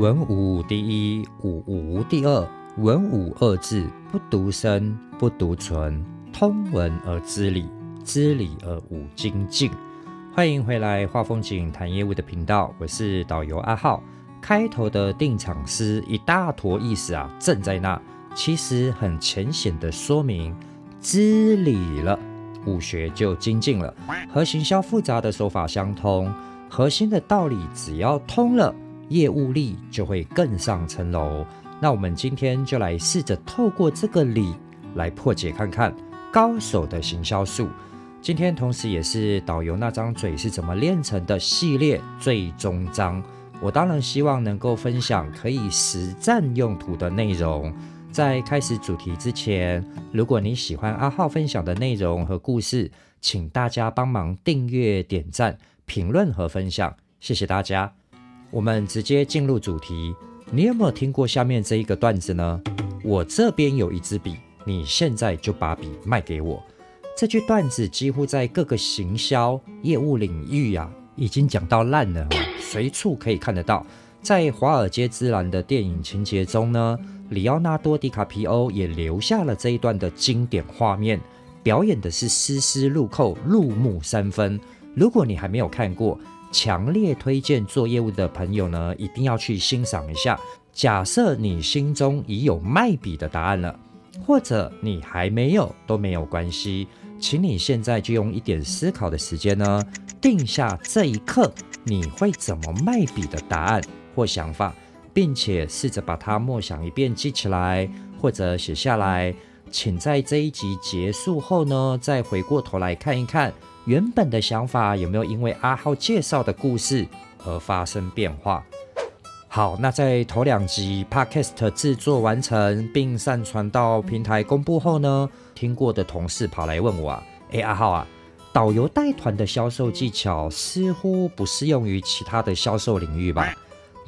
文武第一，武无第二。文武二字，不独生，不独存。通文而知礼，知礼而无精进。欢迎回来，画风景谈业务的频道，我是导游阿浩。开头的定场诗一大坨意思啊，正在那，其实很浅显的说明，知礼了，武学就精进了。和行销复杂的手法相通，核心的道理只要通了。业务力就会更上层楼。那我们今天就来试着透过这个理来破解看看高手的行销术。今天同时也是导游那张嘴是怎么练成的系列最终章。我当然希望能够分享可以实战用途的内容。在开始主题之前，如果你喜欢阿浩分享的内容和故事，请大家帮忙订阅、点赞、评论和分享，谢谢大家。我们直接进入主题。你有没有听过下面这一个段子呢？我这边有一支笔，你现在就把笔卖给我。这句段子几乎在各个行销业务领域呀，已经讲到烂了，随处可以看得到。在《华尔街之蓝》的电影情节中呢，里奥纳多·迪卡皮欧也留下了这一段的经典画面，表演的是丝丝入扣，入木三分。如果你还没有看过，强烈推荐做业务的朋友呢，一定要去欣赏一下。假设你心中已有卖笔的答案了，或者你还没有都没有关系，请你现在就用一点思考的时间呢，定下这一刻你会怎么卖笔的答案或想法，并且试着把它默想一遍，记起来或者写下来。请在这一集结束后呢，再回过头来看一看。原本的想法有没有因为阿浩介绍的故事而发生变化？好，那在头两集 Podcast 制作完成并上传到平台公布后呢，听过的同事跑来问我啊，哎，阿浩啊，导游带团的销售技巧似乎不适用于其他的销售领域吧？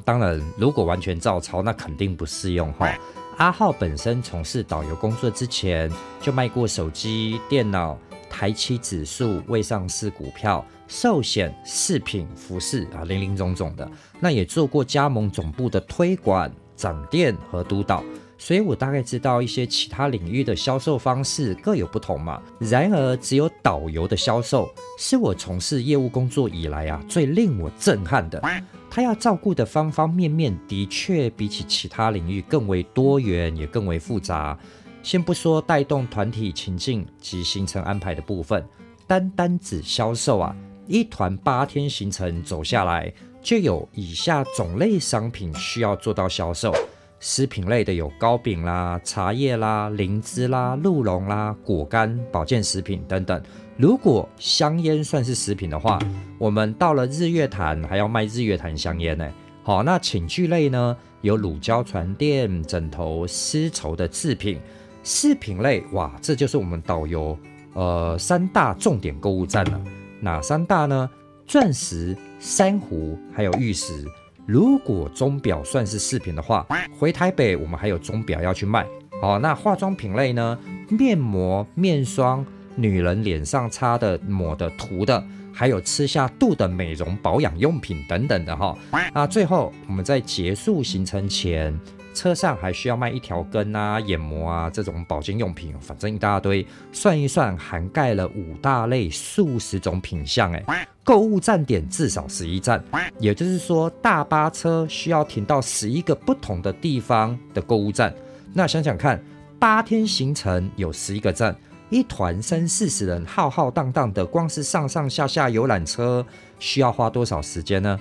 当然，如果完全照抄，那肯定不适用哈。阿浩本身从事导游工作之前，就卖过手机、电脑。台企指数、未上市股票、寿险、饰品、服饰啊，零零总总的。那也做过加盟总部的推广、展店和督导，所以我大概知道一些其他领域的销售方式各有不同嘛。然而，只有导游的销售是我从事业务工作以来啊最令我震撼的。他要照顾的方方面面的确比起其他领域更为多元，也更为复杂。先不说带动团体情境及行程安排的部分，单单指销售啊，一团八天行程走下来，就有以下种类商品需要做到销售。食品类的有糕饼啦、茶叶啦、灵芝啦、鹿茸啦、果干、保健食品等等。如果香烟算是食品的话，我们到了日月潭还要卖日月潭香烟呢。好，那寝具类呢，有乳胶床垫、枕头、丝绸的制品。饰品类，哇，这就是我们导游呃三大重点购物站了。哪三大呢？钻石、珊瑚，还有玉石。如果钟表算是饰品的话，回台北我们还有钟表要去卖。好，那化妆品类呢？面膜、面霜，女人脸上擦的、抹的、涂的，还有吃下肚的美容保养用品等等的哈。那最后我们在结束行程前。车上还需要卖一条根啊、眼膜啊这种保健用品，反正一大堆，算一算涵盖了五大类数十种品项，哎，购物站点至少十一站，也就是说大巴车需要停到十一个不同的地方的购物站。那想想看，八天行程有十一个站，一团三四十人浩浩荡荡的，光是上上下下游览车需要花多少时间呢？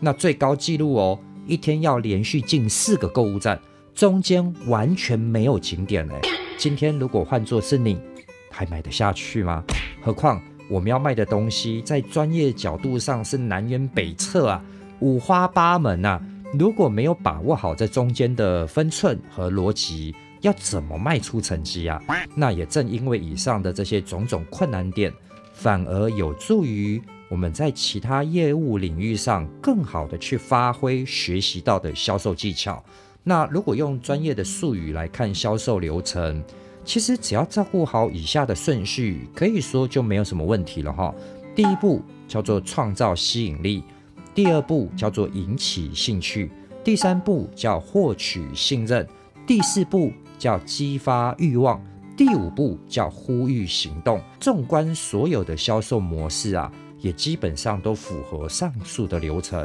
那最高纪录哦。一天要连续进四个购物站，中间完全没有景点哎。今天如果换作是你，还买得下去吗？何况我们要卖的东西，在专业角度上是南辕北辙啊，五花八门呐。如果没有把握好这中间的分寸和逻辑，要怎么卖出成绩啊？那也正因为以上的这些种种困难点，反而有助于。我们在其他业务领域上更好的去发挥学习到的销售技巧。那如果用专业的术语来看销售流程，其实只要照顾好以下的顺序，可以说就没有什么问题了哈。第一步叫做创造吸引力，第二步叫做引起兴趣，第三步叫获取信任，第四步叫激发欲望，第五步叫呼吁行动。纵观所有的销售模式啊，也基本上都符合上述的流程。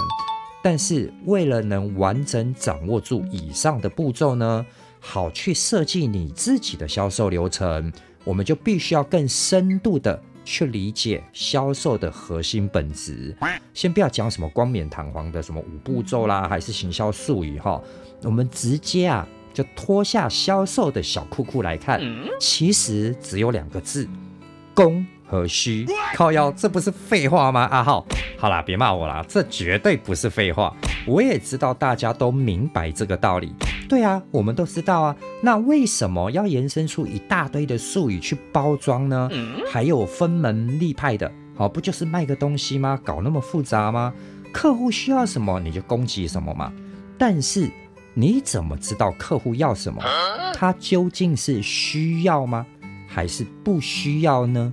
但是为了能完整掌握住以上的步骤呢，好去设计你自己的销售流程，我们就必须要更深度的。去理解销售的核心本质，先不要讲什么冠冕堂皇的什么五步骤啦，还是行销术语哈，我们直接啊就脱下销售的小裤裤来看，其实只有两个字：供和需。靠腰，这不是废话吗？阿浩，好啦，别骂我啦，这绝对不是废话，我也知道大家都明白这个道理。对啊，我们都知道啊。那为什么要延伸出一大堆的术语去包装呢？还有分门立派的，好，不就是卖个东西吗？搞那么复杂吗？客户需要什么你就供给什么嘛。但是你怎么知道客户要什么？他究竟是需要吗？还是不需要呢？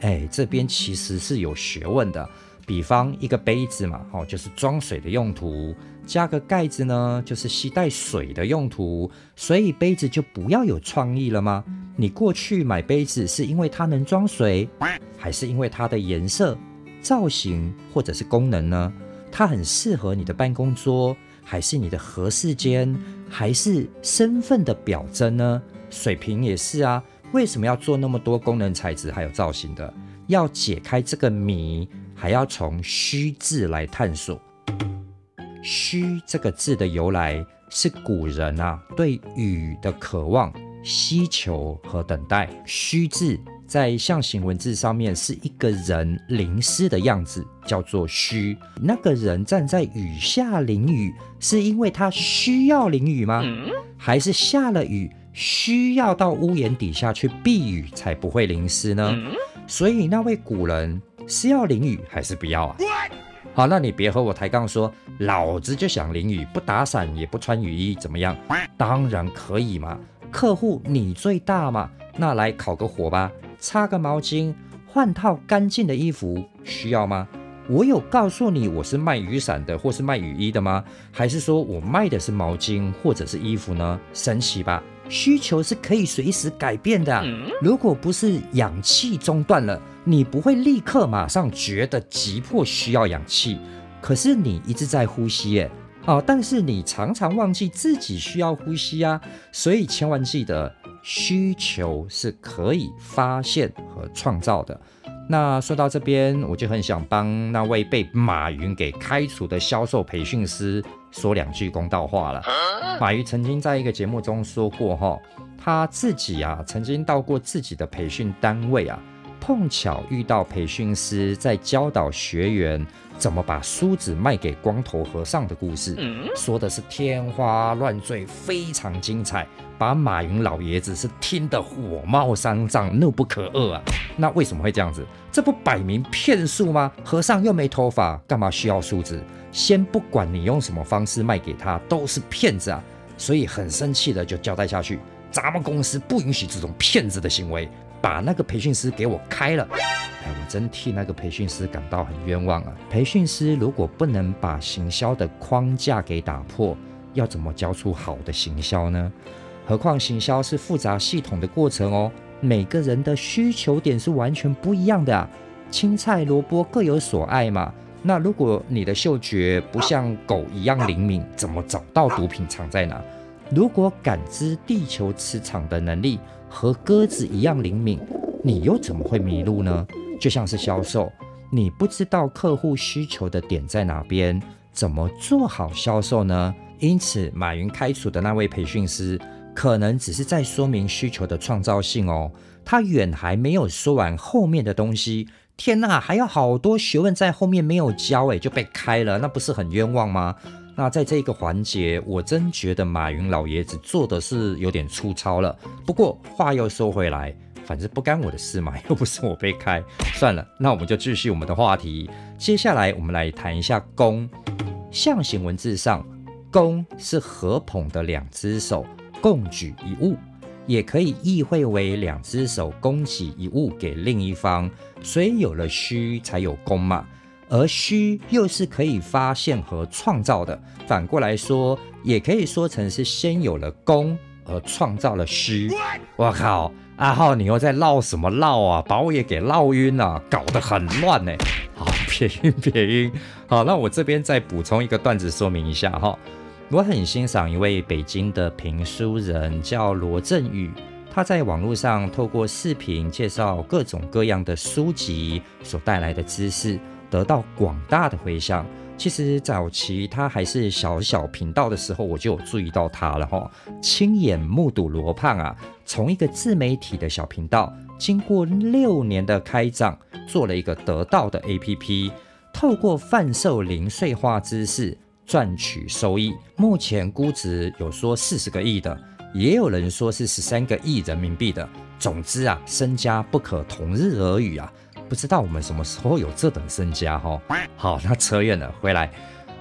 哎，这边其实是有学问的。比方一个杯子嘛，哦，就是装水的用途。加个盖子呢，就是吸带水的用途，所以杯子就不要有创意了吗？你过去买杯子是因为它能装水，还是因为它的颜色、造型或者是功能呢？它很适合你的办公桌，还是你的合适间，还是身份的表征呢？水瓶也是啊，为什么要做那么多功能材质还有造型的？要解开这个谜，还要从虚字来探索。虚这个字的由来是古人啊对雨的渴望、希求和等待。虚字在象形文字上面是一个人淋湿的样子，叫做虚。那个人站在雨下淋雨，是因为他需要淋雨吗？还是下了雨需要到屋檐底下去避雨才不会淋湿呢？所以那位古人是要淋雨还是不要啊？好，那你别和我抬杠说，老子就想淋雨，不打伞也不穿雨衣，怎么样？当然可以嘛，客户你最大嘛，那来烤个火吧，擦个毛巾，换套干净的衣服，需要吗？我有告诉你我是卖雨伞的，或是卖雨衣的吗？还是说我卖的是毛巾或者是衣服呢？神奇吧？需求是可以随时改变的。如果不是氧气中断了，你不会立刻马上觉得急迫需要氧气。可是你一直在呼吸，耶，哦，但是你常常忘记自己需要呼吸啊。所以千万记得，需求是可以发现和创造的。那说到这边，我就很想帮那位被马云给开除的销售培训师说两句公道话了。马云曾经在一个节目中说过，哈，他自己啊曾经到过自己的培训单位啊，碰巧遇到培训师在教导学员。怎么把梳子卖给光头和尚的故事，说的是天花乱坠，非常精彩，把马云老爷子是听得火冒三丈，怒不可遏啊！那为什么会这样子？这不摆明骗术吗？和尚又没头发，干嘛需要梳子？先不管你用什么方式卖给他，都是骗子啊！所以很生气的就交代下去，咱们公司不允许这种骗子的行为。把那个培训师给我开了，哎，我真替那个培训师感到很冤枉啊！培训师如果不能把行销的框架给打破，要怎么教出好的行销呢？何况行销是复杂系统的过程哦，每个人的需求点是完全不一样的啊！青菜萝卜各有所爱嘛。那如果你的嗅觉不像狗一样灵敏，怎么找到毒品藏在哪？如果感知地球磁场的能力，和鸽子一样灵敏，你又怎么会迷路呢？就像是销售，你不知道客户需求的点在哪边，怎么做好销售呢？因此，马云开除的那位培训师，可能只是在说明需求的创造性哦，他远还没有说完后面的东西。天呐，还有好多学问在后面没有教，诶，就被开了，那不是很冤枉吗？那在这个环节，我真觉得马云老爷子做的是有点粗糙了。不过话又说回来，反正不干我的事嘛，又不是我被开，算了。那我们就继续我们的话题。接下来我们来谈一下“弓”。象形文字上，“弓”是合捧的两只手共举一物，也可以意会为两只手供给一物给另一方。所以有了虚，才有弓嘛。而虚又是可以发现和创造的。反过来说，也可以说成是先有了功而创造了虚。我靠，阿浩，你又在唠什么唠啊？把我也给唠晕了，搞得很乱呢。好，别晕别晕。好，那我这边再补充一个段子说明一下哈。我很欣赏一位北京的评书人，叫罗振宇。他在网络上透过视频介绍各种各样的书籍所带来的知识，得到广大的回响。其实早期他还是小小频道的时候，我就有注意到他了哈。亲眼目睹罗胖啊，从一个自媒体的小频道，经过六年的开张，做了一个得到的 APP，透过贩售零碎化知识赚取收益。目前估值有说四十个亿的。也有人说是十三个亿人民币的。总之啊，身家不可同日而语啊！不知道我们什么时候有这等身家哈？好，那扯远了，回来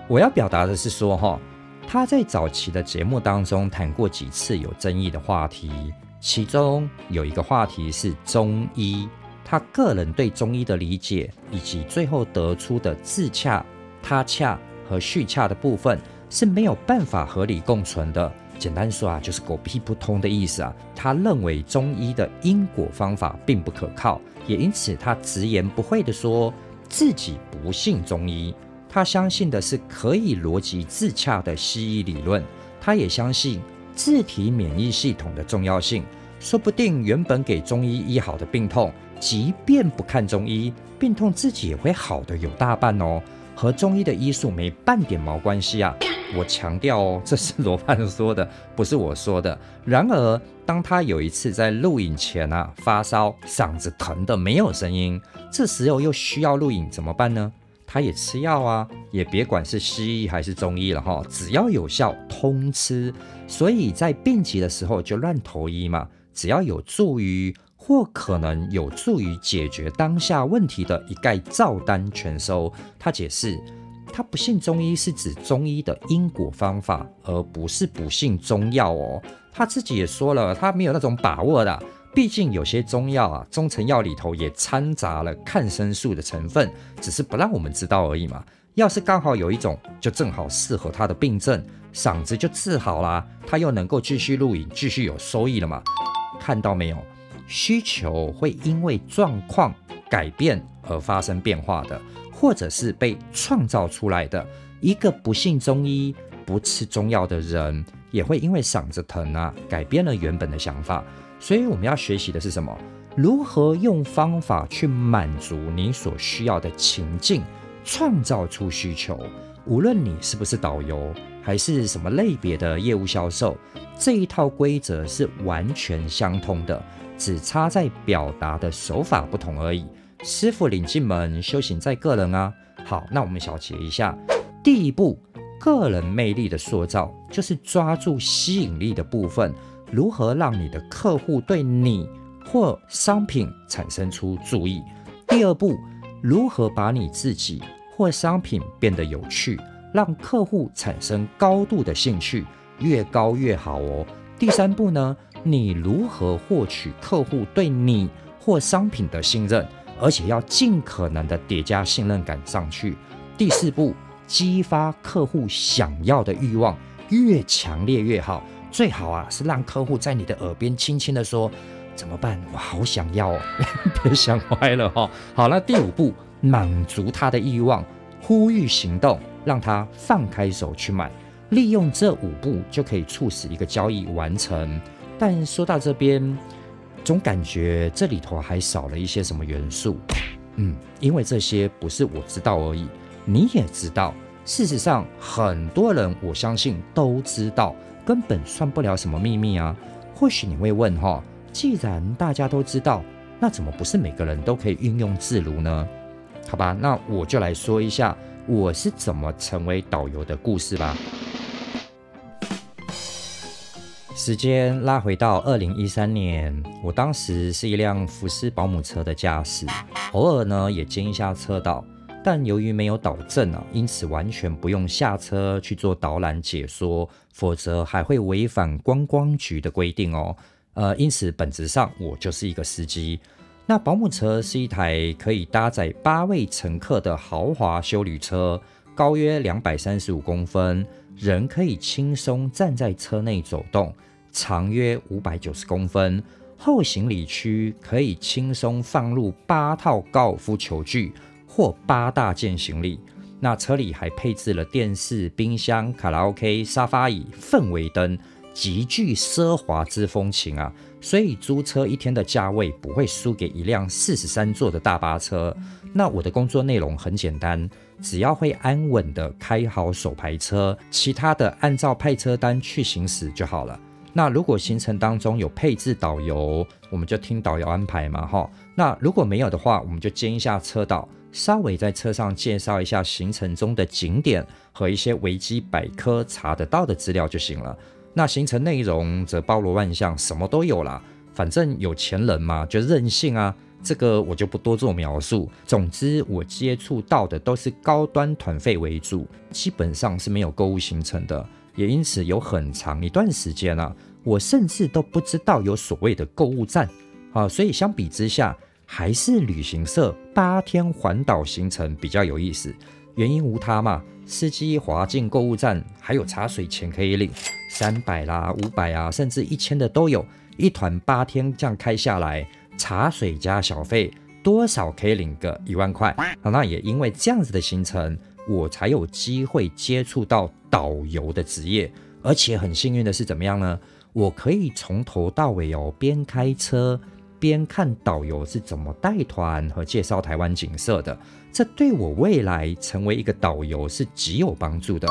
我要表达的是说哈，他在早期的节目当中谈过几次有争议的话题，其中有一个话题是中医，他个人对中医的理解以及最后得出的自洽、他洽和续洽的部分是没有办法合理共存的。简单说啊，就是狗屁不通的意思啊。他认为中医的因果方法并不可靠，也因此他直言不讳地说自己不信中医。他相信的是可以逻辑自洽的西医理论，他也相信自体免疫系统的重要性。说不定原本给中医医好的病痛，即便不看中医，病痛自己也会好的有大半哦。和中医的医术没半点毛关系啊！我强调哦，这是罗胖说的，不是我说的。然而，当他有一次在录影前啊发烧，嗓子疼的没有声音，这时候又需要录影怎么办呢？他也吃药啊，也别管是西医还是中医了哈，只要有效通吃。所以在病急的时候就乱投医嘛，只要有助于。或可能有助于解决当下问题的一概照单全收。他解释，他不信中医是指中医的因果方法，而不是不信中药哦。他自己也说了，他没有那种把握的。毕竟有些中药啊，中成药里头也掺杂了抗生素的成分，只是不让我们知道而已嘛。要是刚好有一种，就正好适合他的病症，嗓子就治好啦，他又能够继续录影，继续有收益了嘛。看到没有？需求会因为状况改变而发生变化的，或者是被创造出来的。一个不信中医、不吃中药的人，也会因为嗓子疼啊，改变了原本的想法。所以我们要学习的是什么？如何用方法去满足你所需要的情境，创造出需求。无论你是不是导游，还是什么类别的业务销售，这一套规则是完全相通的。只差在表达的手法不同而已。师傅领进门，修行在个人啊。好，那我们小结一下：第一步，个人魅力的塑造，就是抓住吸引力的部分，如何让你的客户对你或商品产生出注意。第二步，如何把你自己或商品变得有趣，让客户产生高度的兴趣，越高越好哦。第三步呢？你如何获取客户对你或商品的信任，而且要尽可能的叠加信任感上去。第四步，激发客户想要的欲望，越强烈越好。最好啊是让客户在你的耳边轻轻的说：“怎么办？我好想要哦！” 别想歪了哈。好了，第五步，满足他的欲望，呼吁行动，让他放开手去买。利用这五步就可以促使一个交易完成。但说到这边，总感觉这里头还少了一些什么元素。嗯，因为这些不是我知道而已，你也知道。事实上，很多人我相信都知道，根本算不了什么秘密啊。或许你会问哈，既然大家都知道，那怎么不是每个人都可以运用自如呢？好吧，那我就来说一下我是怎么成为导游的故事吧。时间拉回到二零一三年，我当时是一辆福斯保姆车的驾驶，偶尔呢也兼一下车道，但由于没有导正啊，因此完全不用下车去做导览解说，否则还会违反观光局的规定哦。呃，因此本质上我就是一个司机。那保姆车是一台可以搭载八位乘客的豪华休旅车，高约两百三十五公分，人可以轻松站在车内走动，长约五百九十公分，后行李区可以轻松放入八套高尔夫球具或八大件行李。那车里还配置了电视、冰箱、卡拉 OK、沙发椅、氛围灯。极具奢华之风情啊，所以租车一天的价位不会输给一辆四十三座的大巴车。那我的工作内容很简单，只要会安稳的开好手排车，其他的按照派车单去行驶就好了。那如果行程当中有配置导游，我们就听导游安排嘛，哈。那如果没有的话，我们就兼一下车导，稍微在车上介绍一下行程中的景点和一些维基百科查得到的资料就行了。那行程内容则包罗万象，什么都有啦。反正有钱人嘛，就任性啊。这个我就不多做描述。总之，我接触到的都是高端团费为主，基本上是没有购物行程的。也因此，有很长一段时间啊，我甚至都不知道有所谓的购物站啊。所以相比之下，还是旅行社八天环岛行程比较有意思。原因无他嘛。司机滑进购物站，还有茶水钱可以领，三百啦、五百啊，甚至一千的都有。一团八天这样开下来，茶水加小费，多少可以领个一万块。好那也因为这样子的行程，我才有机会接触到导游的职业。而且很幸运的是怎么样呢？我可以从头到尾哦，边开车。边看导游是怎么带团和介绍台湾景色的，这对我未来成为一个导游是极有帮助的。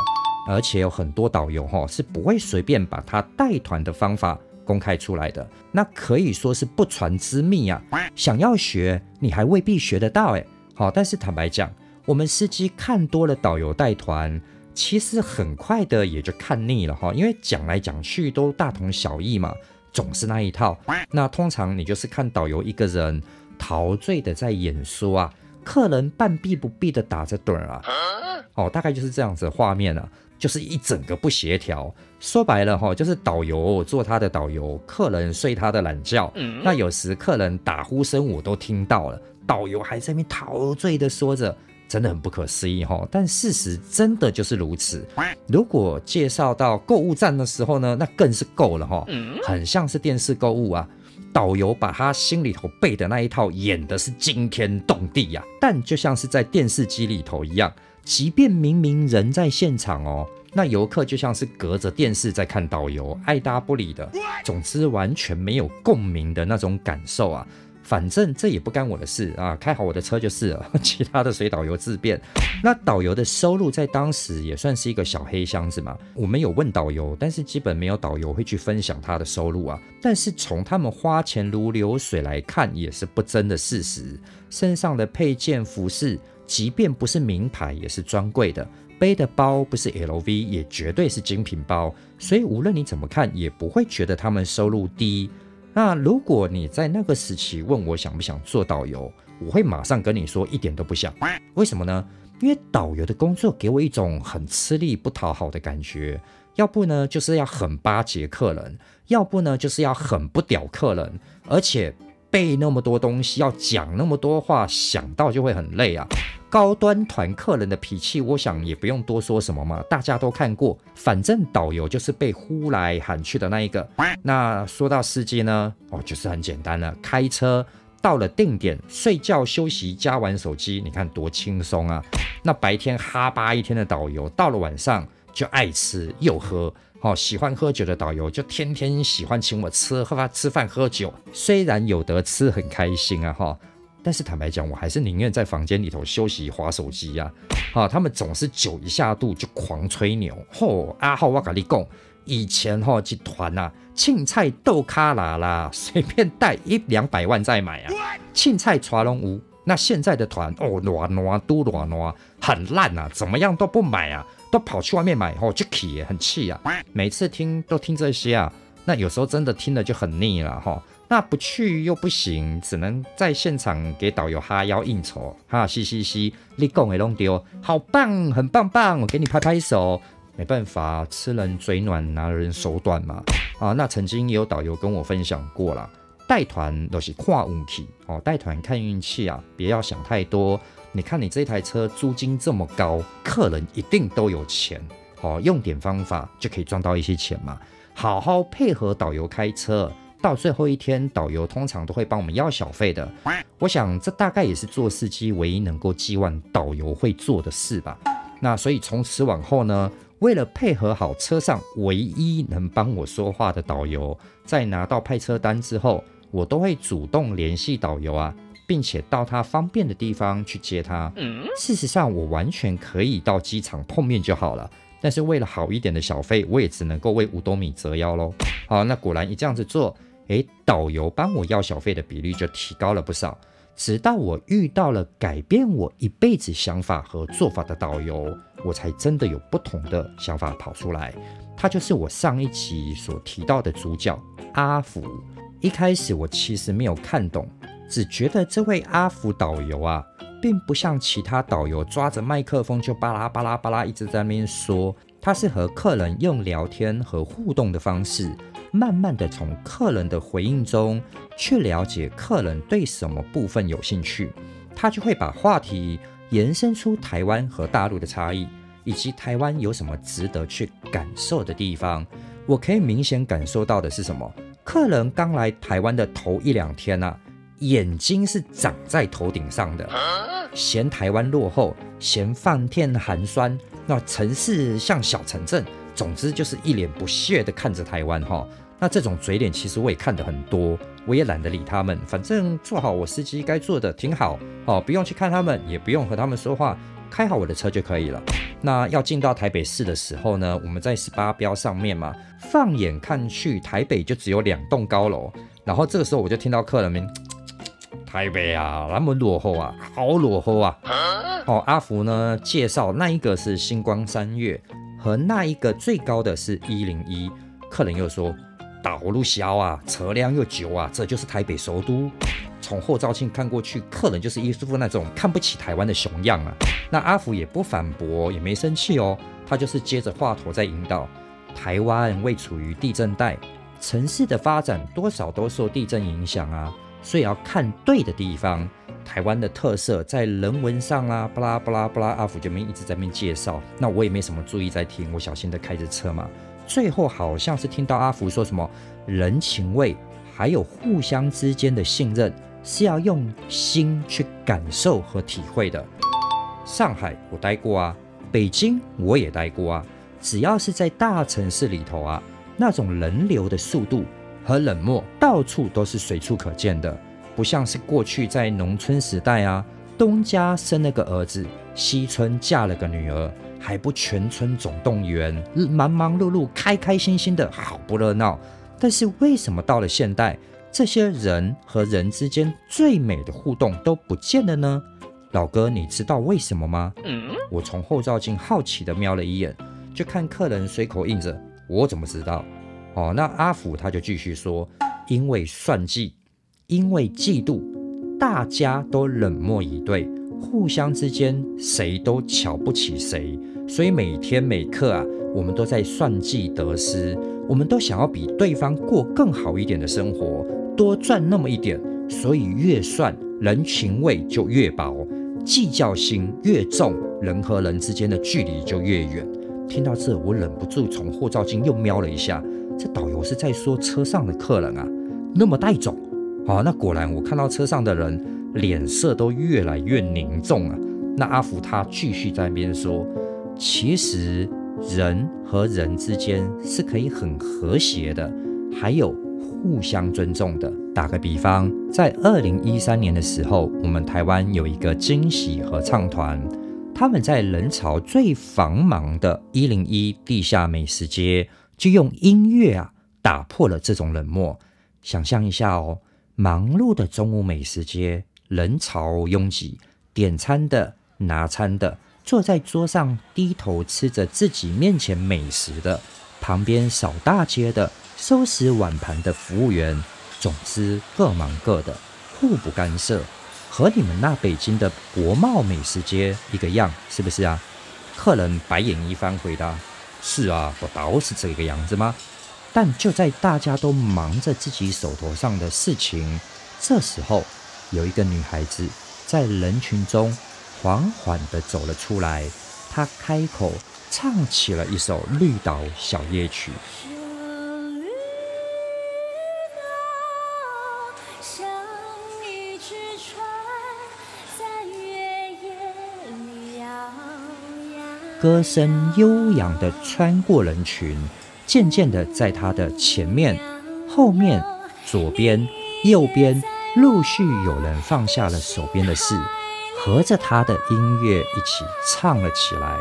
而且有很多导游哈是不会随便把他带团的方法公开出来的，那可以说是不传之秘啊。想要学，你还未必学得到诶。好，但是坦白讲，我们司机看多了导游带团，其实很快的也就看腻了哈，因为讲来讲去都大同小异嘛。总是那一套，那通常你就是看导游一个人陶醉的在演说啊，客人半闭不闭的打着盹啊，哦，大概就是这样子的画面啊，就是一整个不协调。说白了哈，就是导游做他的导游，客人睡他的懒觉。那有时客人打呼声我都听到了，导游还在那边陶醉的说着。真的很不可思议哈，但事实真的就是如此。如果介绍到购物站的时候呢，那更是够了哈，很像是电视购物啊。导游把他心里头背的那一套演的是惊天动地呀，但就像是在电视机里头一样，即便明明人在现场哦，那游客就像是隔着电视在看导游，爱搭不理的，总之完全没有共鸣的那种感受啊。反正这也不干我的事啊，开好我的车就是了，其他的随导游自便。那导游的收入在当时也算是一个小黑箱子嘛。我们有问导游，但是基本没有导游会去分享他的收入啊。但是从他们花钱如流水来看，也是不争的事实。身上的配件服饰，即便不是名牌，也是专柜的；背的包不是 LV，也绝对是精品包。所以无论你怎么看，也不会觉得他们收入低。那如果你在那个时期问我想不想做导游，我会马上跟你说一点都不想。为什么呢？因为导游的工作给我一种很吃力不讨好的感觉。要不呢就是要很巴结客人，要不呢就是要很不屌客人，而且背那么多东西，要讲那么多话，想到就会很累啊。高端团客人的脾气，我想也不用多说什么嘛，大家都看过。反正导游就是被呼来喊去的那一个。那说到司机呢，哦，就是很简单了，开车到了定点，睡觉休息加玩手机，你看多轻松啊。那白天哈巴一天的导游，到了晚上就爱吃又喝，哦，喜欢喝酒的导游就天天喜欢请我吃喝饭吃饭喝酒，虽然有得吃很开心啊，哈。但是坦白讲，我还是宁愿在房间里头休息、划手机呀。啊，他们总是酒一下肚就狂吹牛。嚯，阿浩我跟你讲，以前哈集团呐，青菜豆卡拉啦，随便带一两百万再买啊。青菜茶龙屋，那现在的团哦，暖暖都暖暖，很烂啊，怎么样都不买啊，都跑去外面买哦，就气，很气啊。每次听都听这些啊，那有时候真的听了就很腻了哈。那不去又不行，只能在现场给导游哈腰应酬，哈嘻嘻嘻，你讲的弄丢，好棒，很棒棒，我给你拍拍手。没办法，吃人嘴暖，拿人手短嘛。啊，那曾经也有导游跟我分享过了，带团都是跨运气哦，带团看运气啊，别要想太多。你看你这台车租金这么高，客人一定都有钱哦，用点方法就可以赚到一些钱嘛。好好配合导游开车，到最后一天，导游通常都会帮我们要小费的。我想这大概也是做司机唯一能够寄望导游会做的事吧。那所以从此往后呢，为了配合好车上唯一能帮我说话的导游，在拿到派车单之后，我都会主动联系导游啊，并且到他方便的地方去接他。事实上，我完全可以到机场碰面就好了。但是为了好一点的小费，我也只能够为五斗米折腰喽。好，那果然一这样子做，诶，导游帮我要小费的比率就提高了不少。直到我遇到了改变我一辈子想法和做法的导游，我才真的有不同的想法跑出来。他就是我上一集所提到的主角阿福。一开始我其实没有看懂，只觉得这位阿福导游啊。并不像其他导游抓着麦克风就巴拉巴拉巴拉一直在那边说，他是和客人用聊天和互动的方式，慢慢的从客人的回应中去了解客人对什么部分有兴趣，他就会把话题延伸出台湾和大陆的差异，以及台湾有什么值得去感受的地方。我可以明显感受到的是什么？客人刚来台湾的头一两天啊，眼睛是长在头顶上的。嫌台湾落后，嫌饭店寒酸，那城市像小城镇，总之就是一脸不屑的看着台湾哈。那这种嘴脸其实我也看得很多，我也懒得理他们，反正做好我司机该做的挺好哦，不用去看他们，也不用和他们说话，开好我的车就可以了。那要进到台北市的时候呢，我们在十八标上面嘛，放眼看去，台北就只有两栋高楼，然后这个时候我就听到客人们。台北啊，那么落后啊，好落后啊！哦，阿福呢介绍那一个是星光三月，和那一个最高的是一零一。客人又说道路小啊，车辆又久啊，这就是台北首都。从后照镜看过去，客人就是一副那种看不起台湾的熊样啊。那阿福也不反驳，也没生气哦，他就是接着话头在引导。台湾未处于地震带，城市的发展多少都受地震影响啊。所以要看对的地方，台湾的特色在人文上啊，巴拉巴拉巴拉，阿福这边一直在边介绍，那我也没什么注意在听，我小心的开着车嘛。最后好像是听到阿福说什么人情味，还有互相之间的信任是要用心去感受和体会的。上海我待过啊，北京我也待过啊，只要是在大城市里头啊，那种人流的速度。和冷漠到处都是随处可见的，不像是过去在农村时代啊，东家生了个儿子，西村嫁了个女儿，还不全村总动员，忙忙碌碌，开开心心的好不热闹。但是为什么到了现代，这些人和人之间最美的互动都不见了呢？老哥，你知道为什么吗？我从后照镜好奇的瞄了一眼，就看客人随口应着，我怎么知道？哦，那阿福他就继续说，因为算计，因为嫉妒，大家都冷漠以对，互相之间谁都瞧不起谁，所以每天每刻啊，我们都在算计得失，我们都想要比对方过更好一点的生活，多赚那么一点，所以越算人情味就越薄，计较心越重，人和人之间的距离就越远。听到这，我忍不住从后照镜又瞄了一下。这导游是在说车上的客人啊，那么带种，好，那果然我看到车上的人脸色都越来越凝重啊。那阿福他继续在那边说，其实人和人之间是可以很和谐的，还有互相尊重的。打个比方，在二零一三年的时候，我们台湾有一个惊喜合唱团，他们在人潮最繁忙的一零一地下美食街。就用音乐啊打破了这种冷漠。想象一下哦，忙碌的中午美食街，人潮拥挤，点餐的、拿餐的，坐在桌上低头吃着自己面前美食的，旁边扫大街的、收拾碗盘的服务员，总之各忙各的，互不干涉，和你们那北京的国贸美食街一个样，是不是啊？客人白眼一番回答。是啊，不都是这个样子吗？但就在大家都忙着自己手头上的事情，这时候有一个女孩子在人群中缓缓地走了出来，她开口唱起了一首《绿岛小夜曲》。歌声悠扬的穿过人群，渐渐的在他的前面、后面、左边、右边，陆续有人放下了手边的事，合着他的音乐一起唱了起来。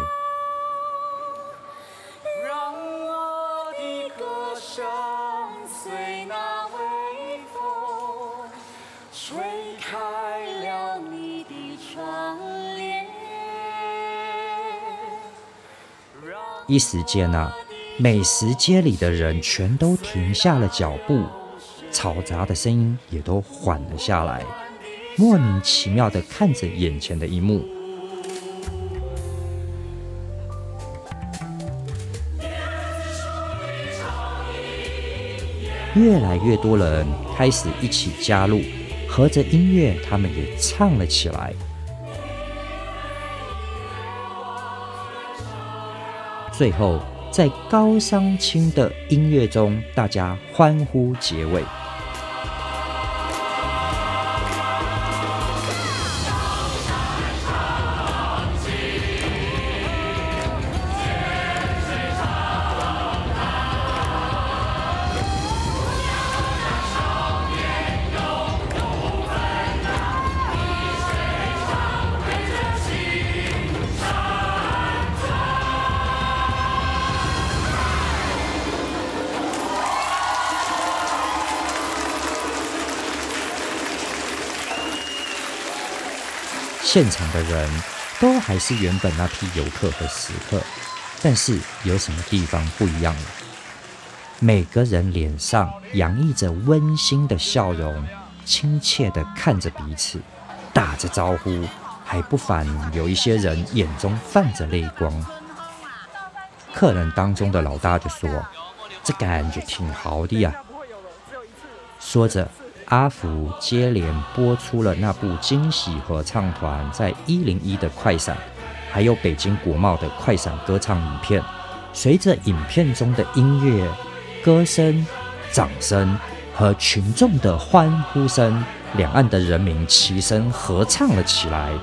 一时间啊，美食街里的人全都停下了脚步，嘈杂的声音也都缓了下来，莫名其妙的看着眼前的一幕。越来越多人开始一起加入，合着音乐，他们也唱了起来。最后，在高商清的音乐中，大家欢呼结尾。现场的人都还是原本那批游客和食客，但是有什么地方不一样了？每个人脸上洋溢着温馨的笑容，亲切地看着彼此，打着招呼，还不凡有一些人眼中泛着泪光。客人当中的老大就说：“这感觉挺好的呀。”说着。阿福接连播出了那部惊喜合唱团在一零一的快闪，还有北京国贸的快闪歌唱影片。随着影片中的音乐、歌声、掌声和群众的欢呼声，两岸的人民齐声合唱了起来。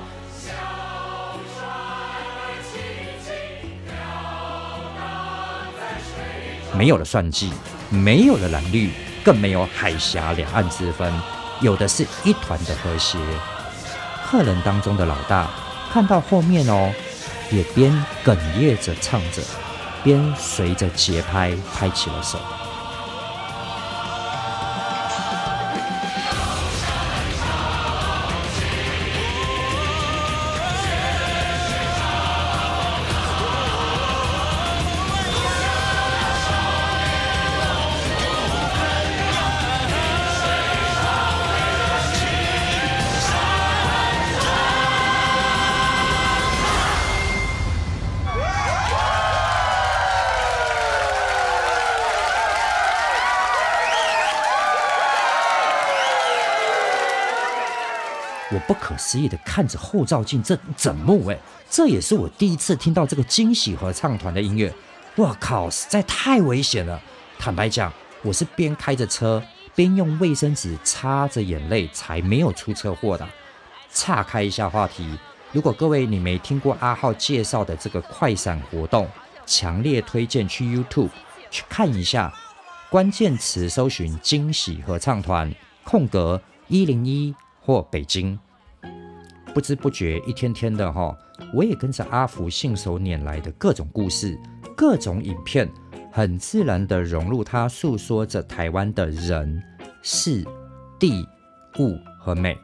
没有了算计，没有了蓝绿。更没有海峡两岸之分，有的是一团的和谐。客人当中的老大看到后面哦，也边哽咽着唱着，边随着节拍拍起了手。我不可思议的看着后照镜这怎幕，哎，这也是我第一次听到这个惊喜合唱团的音乐。我靠，实在太危险了！坦白讲，我是边开着车边用卫生纸擦着眼泪才没有出车祸的。岔开一下话题，如果各位你没听过阿浩介绍的这个快闪活动，强烈推荐去 YouTube 去看一下，关键词搜寻“惊喜合唱团”空格一零一。或北京，不知不觉一天天的哈，我也跟着阿福信手拈来的各种故事、各种影片，很自然的融入他诉说着台湾的人、事、地、物和美。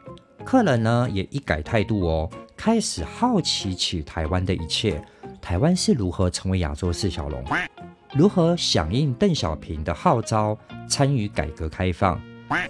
客人呢也一改态度哦，开始好奇起台湾的一切：台湾是如何成为亚洲四小龙？如何响应邓小平的号召，参与改革开放？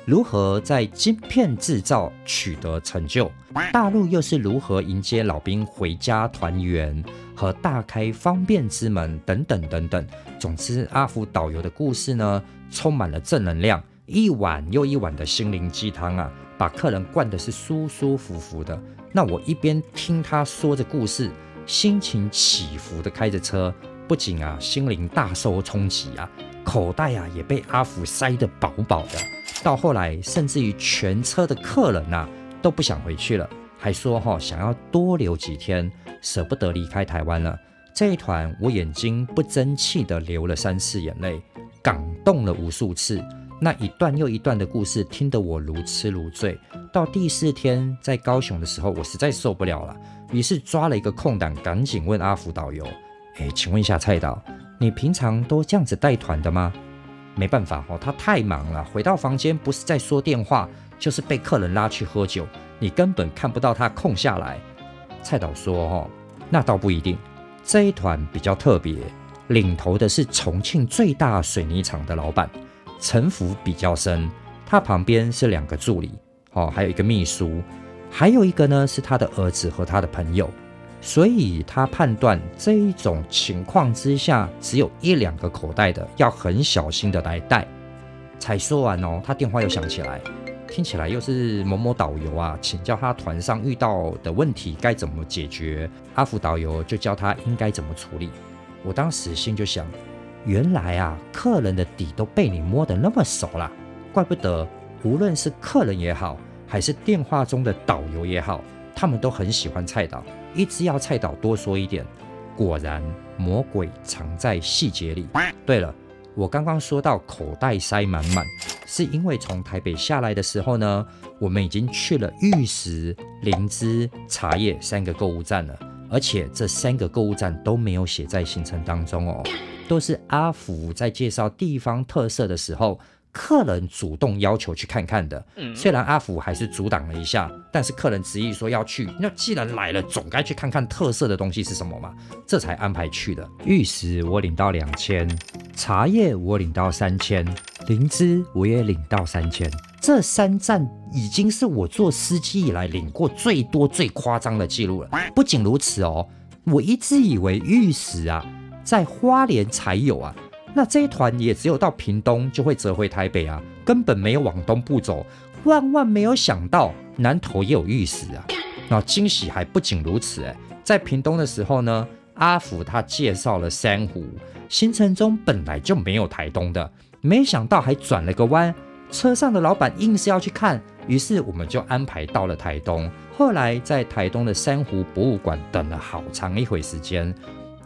如何在晶片制造取得成就，大陆又是如何迎接老兵回家团圆和大开方便之门等等等等。总之，阿福导游的故事呢，充满了正能量，一碗又一碗的心灵鸡汤啊，把客人灌的是舒舒服服的。那我一边听他说着故事，心情起伏的开着车，不仅啊心灵大受冲击啊，口袋啊也被阿福塞得饱饱的。到后来，甚至于全车的客人呐都不想回去了，还说哈想要多留几天，舍不得离开台湾了。这一团我眼睛不争气的流了三次眼泪，感动了无数次。那一段又一段的故事，听得我如痴如醉。到第四天在高雄的时候，我实在受不了了，于是抓了一个空档，赶紧问阿福导游：“哎，请问一下蔡导，你平常都这样子带团的吗？”没办法哦，他太忙了，回到房间不是在说电话，就是被客人拉去喝酒，你根本看不到他空下来。蔡导说：“哦，那倒不一定，这一团比较特别，领头的是重庆最大水泥厂的老板，城府比较深，他旁边是两个助理。”哦，还有一个秘书，还有一个呢是他的儿子和他的朋友，所以他判断这一种情况之下，只有一两个口袋的，要很小心的来带。才说完哦，他电话又响起来，听起来又是某某导游啊，请教他团上遇到的问题该怎么解决。阿福导游就教他应该怎么处理。我当时心就想，原来啊，客人的底都被你摸得那么熟了，怪不得无论是客人也好。还是电话中的导游也好，他们都很喜欢蔡导，一直要蔡导多说一点。果然，魔鬼藏在细节里。对了，我刚刚说到口袋塞满满，是因为从台北下来的时候呢，我们已经去了玉石、灵芝、茶叶三个购物站了，而且这三个购物站都没有写在行程当中哦，都是阿福在介绍地方特色的时候。客人主动要求去看看的，虽然阿福还是阻挡了一下，但是客人执意说要去。那既然来了，总该去看看特色的东西是什么嘛，这才安排去的。玉石我领到两千，茶叶我领到三千，灵芝我也领到三千。这三站已经是我做司机以来领过最多、最夸张的记录了。不仅如此哦，我一直以为玉石啊，在花莲才有啊。那这一团也只有到屏东就会折回台北啊，根本没有往东部走。万万没有想到南投也有玉石啊！那惊喜还不仅如此，哎，在屏东的时候呢，阿福他介绍了珊瑚，行程中本来就没有台东的，没想到还转了个弯。车上的老板硬是要去看，于是我们就安排到了台东。后来在台东的珊瑚博物馆等了好长一会时间。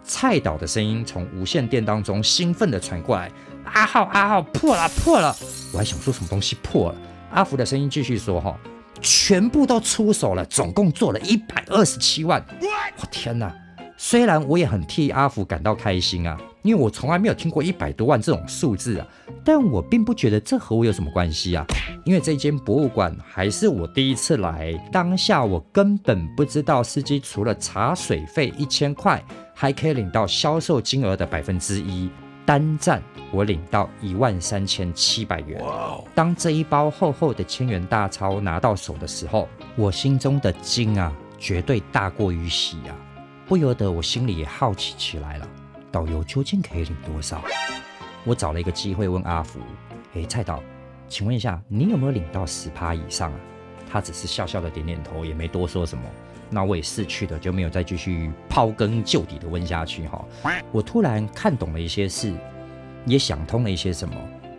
蔡导的声音从无线电当中兴奋地传过来：“阿浩，阿浩，破了，破了！”我还想说什么东西破了。阿福的声音继续说：“哈，全部都出手了，总共做了一百二十七万。”我天哪！虽然我也很替阿福感到开心啊，因为我从来没有听过一百多万这种数字啊，但我并不觉得这和我有什么关系啊，因为这间博物馆还是我第一次来，当下我根本不知道司机除了茶水费一千块。还可以领到销售金额的百分之一，单站我领到一万三千七百元。当这一包厚厚的千元大钞拿到手的时候，我心中的惊啊，绝对大过于喜啊！不由得我心里也好奇起来了，导游究竟可以领多少？我找了一个机会问阿福：“哎，蔡导，请问一下，你有没有领到十趴以上啊？”他只是笑笑的点点头，也没多说什么。那我也逝去的就没有再继续刨根究底的问下去哈。我突然看懂了一些事，也想通了一些什么。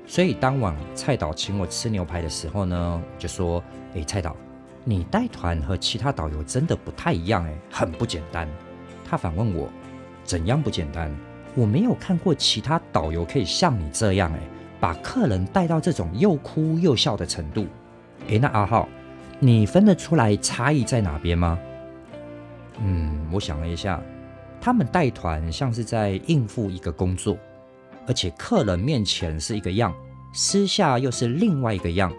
所以当晚蔡导请我吃牛排的时候呢，就说：“哎，蔡导，你带团和其他导游真的不太一样哎，很不简单。”他反问我：“怎样不简单？我没有看过其他导游可以像你这样哎，把客人带到这种又哭又笑的程度。哎，那阿浩，你分得出来差异在哪边吗？”嗯，我想了一下，他们带团像是在应付一个工作，而且客人面前是一个样，私下又是另外一个样。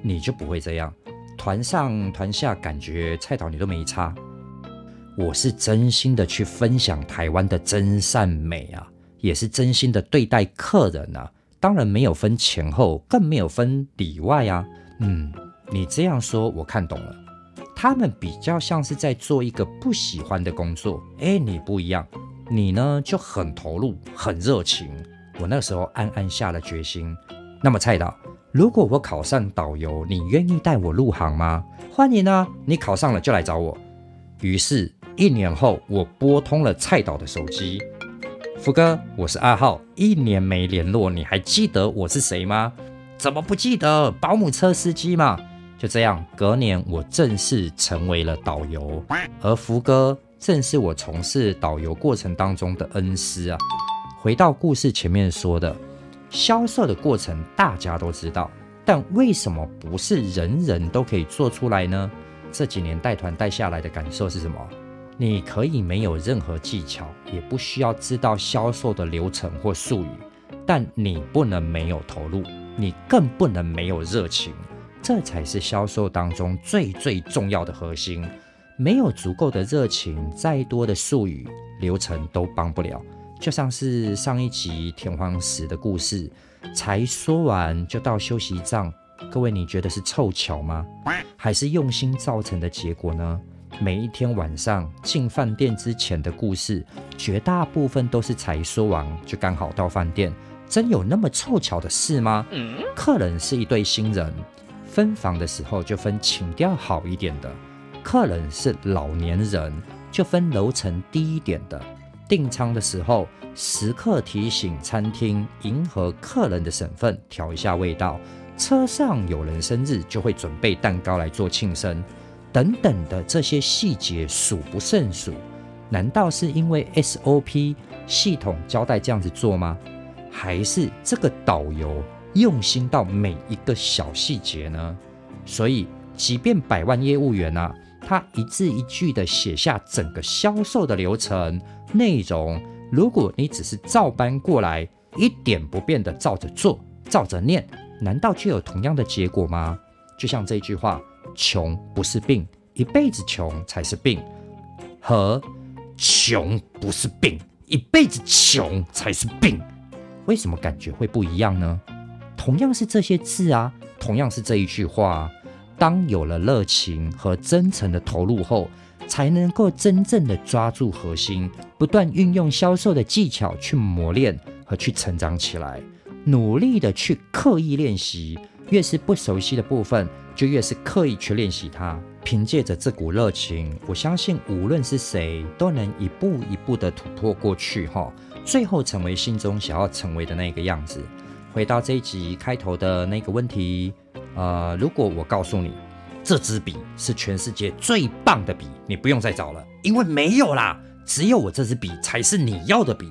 你就不会这样，团上团下感觉菜导你都没差。我是真心的去分享台湾的真善美啊，也是真心的对待客人啊，当然没有分前后，更没有分里外啊。嗯，你这样说我看懂了，他们比较像是在做一个不喜欢的工作。哎，你不一样，你呢就很投入，很热情。我那时候暗暗下了决心。那么蔡导，如果我考上导游，你愿意带我入行吗？欢迎啊，你考上了就来找我。于是，一年后，我拨通了蔡导的手机。福哥，我是阿浩，一年没联络，你还记得我是谁吗？怎么不记得？保姆车司机嘛。就这样，隔年我正式成为了导游，而福哥正是我从事导游过程当中的恩师啊。回到故事前面说的，销售的过程大家都知道，但为什么不是人人都可以做出来呢？这几年带团带下来的感受是什么？你可以没有任何技巧，也不需要知道销售的流程或术语，但你不能没有投入，你更不能没有热情，这才是销售当中最最重要的核心。没有足够的热情，再多的术语流程都帮不了。就像是上一集田黄石的故事，才说完就到休息站。各位，你觉得是凑巧吗？还是用心造成的结果呢？每一天晚上进饭店之前的故事，绝大部分都是才说完就刚好到饭店。真有那么凑巧的事吗？客人是一对新人，分房的时候就分情调好一点的；客人是老年人，就分楼层低一点的。订餐的时候，时刻提醒餐厅迎合客人的省份，调一下味道。车上有人生日，就会准备蛋糕来做庆生，等等的这些细节数不胜数。难道是因为 SOP 系统交代这样子做吗？还是这个导游用心到每一个小细节呢？所以，即便百万业务员啊，他一字一句的写下整个销售的流程内容，如果你只是照搬过来，一点不变的照着做，照着念。难道就有同样的结果吗？就像这句话：“穷不是病，一辈子穷才是病。”和“穷不是病，一辈子穷才是病”，为什么感觉会不一样呢？同样是这些字啊，同样是这一句话，当有了热情和真诚的投入后，才能够真正的抓住核心，不断运用销售的技巧去磨练和去成长起来。努力的去刻意练习，越是不熟悉的部分，就越是刻意去练习它。凭借着这股热情，我相信无论是谁都能一步一步的突破过去，哈，最后成为心中想要成为的那个样子。回到这一集开头的那个问题，呃，如果我告诉你，这支笔是全世界最棒的笔，你不用再找了，因为没有啦，只有我这支笔才是你要的笔。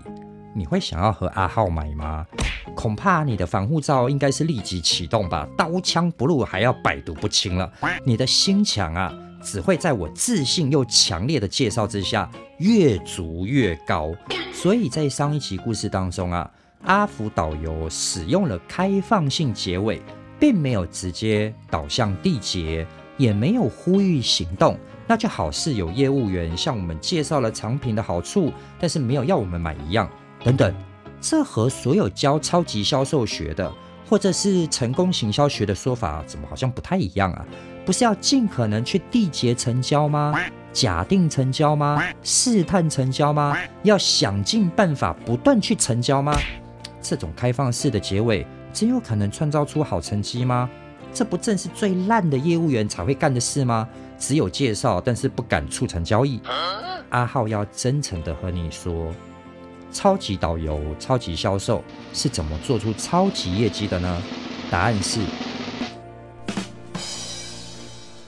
你会想要和阿浩买吗？恐怕你的防护罩应该是立即启动吧，刀枪不入还要百毒不侵了。你的心墙啊，只会在我自信又强烈的介绍之下越筑越高。所以在上一集故事当中啊，阿福导游使用了开放性结尾，并没有直接导向缔结，也没有呼吁行动，那就好似有业务员向我们介绍了产品的好处，但是没有要我们买一样。等等，这和所有教超级销售学的，或者是成功行销学的说法，怎么好像不太一样啊？不是要尽可能去缔结成交吗？假定成交吗？试探成交吗？要想尽办法不断去成交吗？这种开放式的结尾，真有可能创造出好成绩吗？这不正是最烂的业务员才会干的事吗？只有介绍，但是不敢促成交易。阿浩要真诚的和你说。超级导游、超级销售是怎么做出超级业绩的呢？答案是，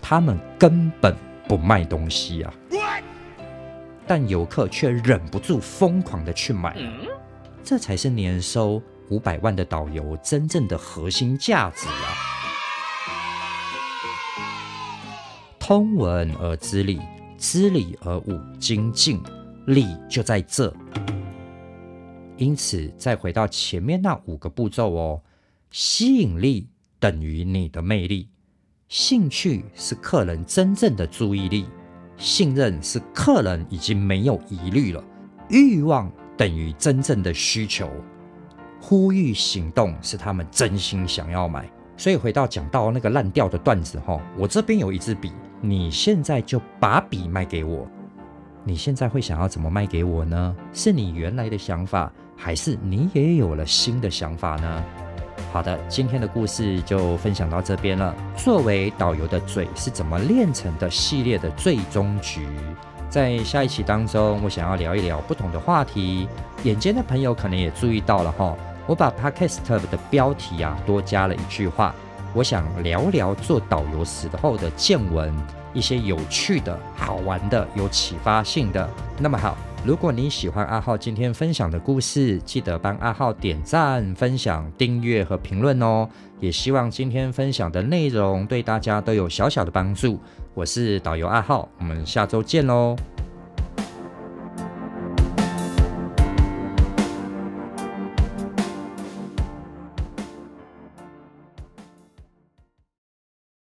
他们根本不卖东西啊，但游客却忍不住疯狂的去买，这才是年收五百万的导游真正的核心价值啊！通文而知礼，知礼而武精进，礼就在这。因此，再回到前面那五个步骤哦，吸引力等于你的魅力，兴趣是客人真正的注意力，信任是客人已经没有疑虑了，欲望等于真正的需求，呼吁行动是他们真心想要买。所以回到讲到那个烂掉的段子哈，我这边有一支笔，你现在就把笔卖给我。你现在会想要怎么卖给我呢？是你原来的想法，还是你也有了新的想法呢？好的，今天的故事就分享到这边了。作为导游的嘴是怎么炼成的系列的最终局，在下一期当中，我想要聊一聊不同的话题。眼尖的朋友可能也注意到了哈，我把 podcast 的标题啊多加了一句话，我想聊聊做导游时候的见闻，一些有趣的、好玩的、有启发性的。那么好。如果你喜欢阿浩今天分享的故事，记得帮阿浩点赞、分享、订阅和评论哦。也希望今天分享的内容对大家都有小小的帮助。我是导游阿浩，我们下周见喽。